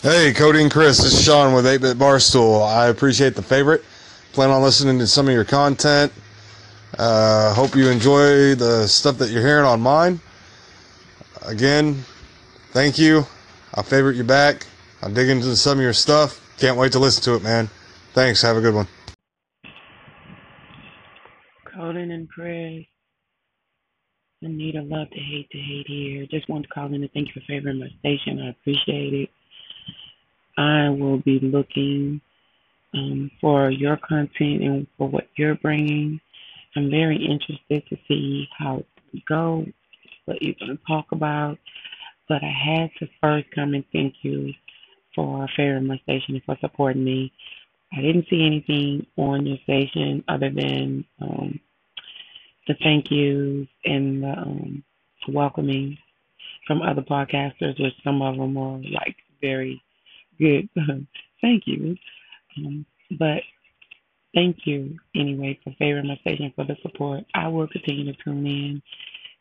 Hey, Cody and Chris, this is Sean with 8 Bit Barstool. I appreciate the favorite. Plan on listening to some of your content. Uh, hope you enjoy the stuff that you're hearing on mine. Again, thank you. I'll favorite you back. I'll dig into some of your stuff. Can't wait to listen to it, man. Thanks. Have a good one. Colin and Chris. Anita, love to hate to hate here. Just want to call in and thank you for favoring my station. I appreciate it. I will be looking um, for your content and for what you're bringing. I'm very interested to see how it goes, what you're going to talk about. But I had to first come and thank you for favoring my station and for supporting me. I didn't see anything on your station other than um, the thank yous and the um, welcoming from other podcasters, which some of them were like very good. thank you. Um, but thank you anyway for favoring my station for the support. I will continue to tune in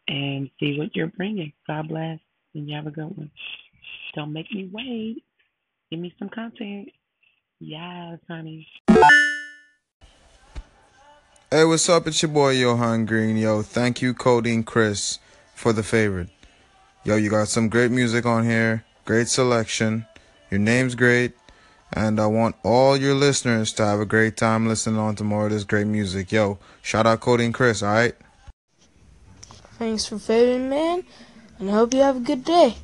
and see what you're bringing. God bless, and you have a good one. Don't make me wait. Give me some content. Yes, honey. Hey, what's up? It's your boy Johan Green. Yo, thank you, Cody and Chris, for the favorite. Yo, you got some great music on here, great selection. Your name's great, and I want all your listeners to have a great time listening on to more of this great music. Yo, shout out Cody and Chris, alright? Thanks for favoring, man, and I hope you have a good day.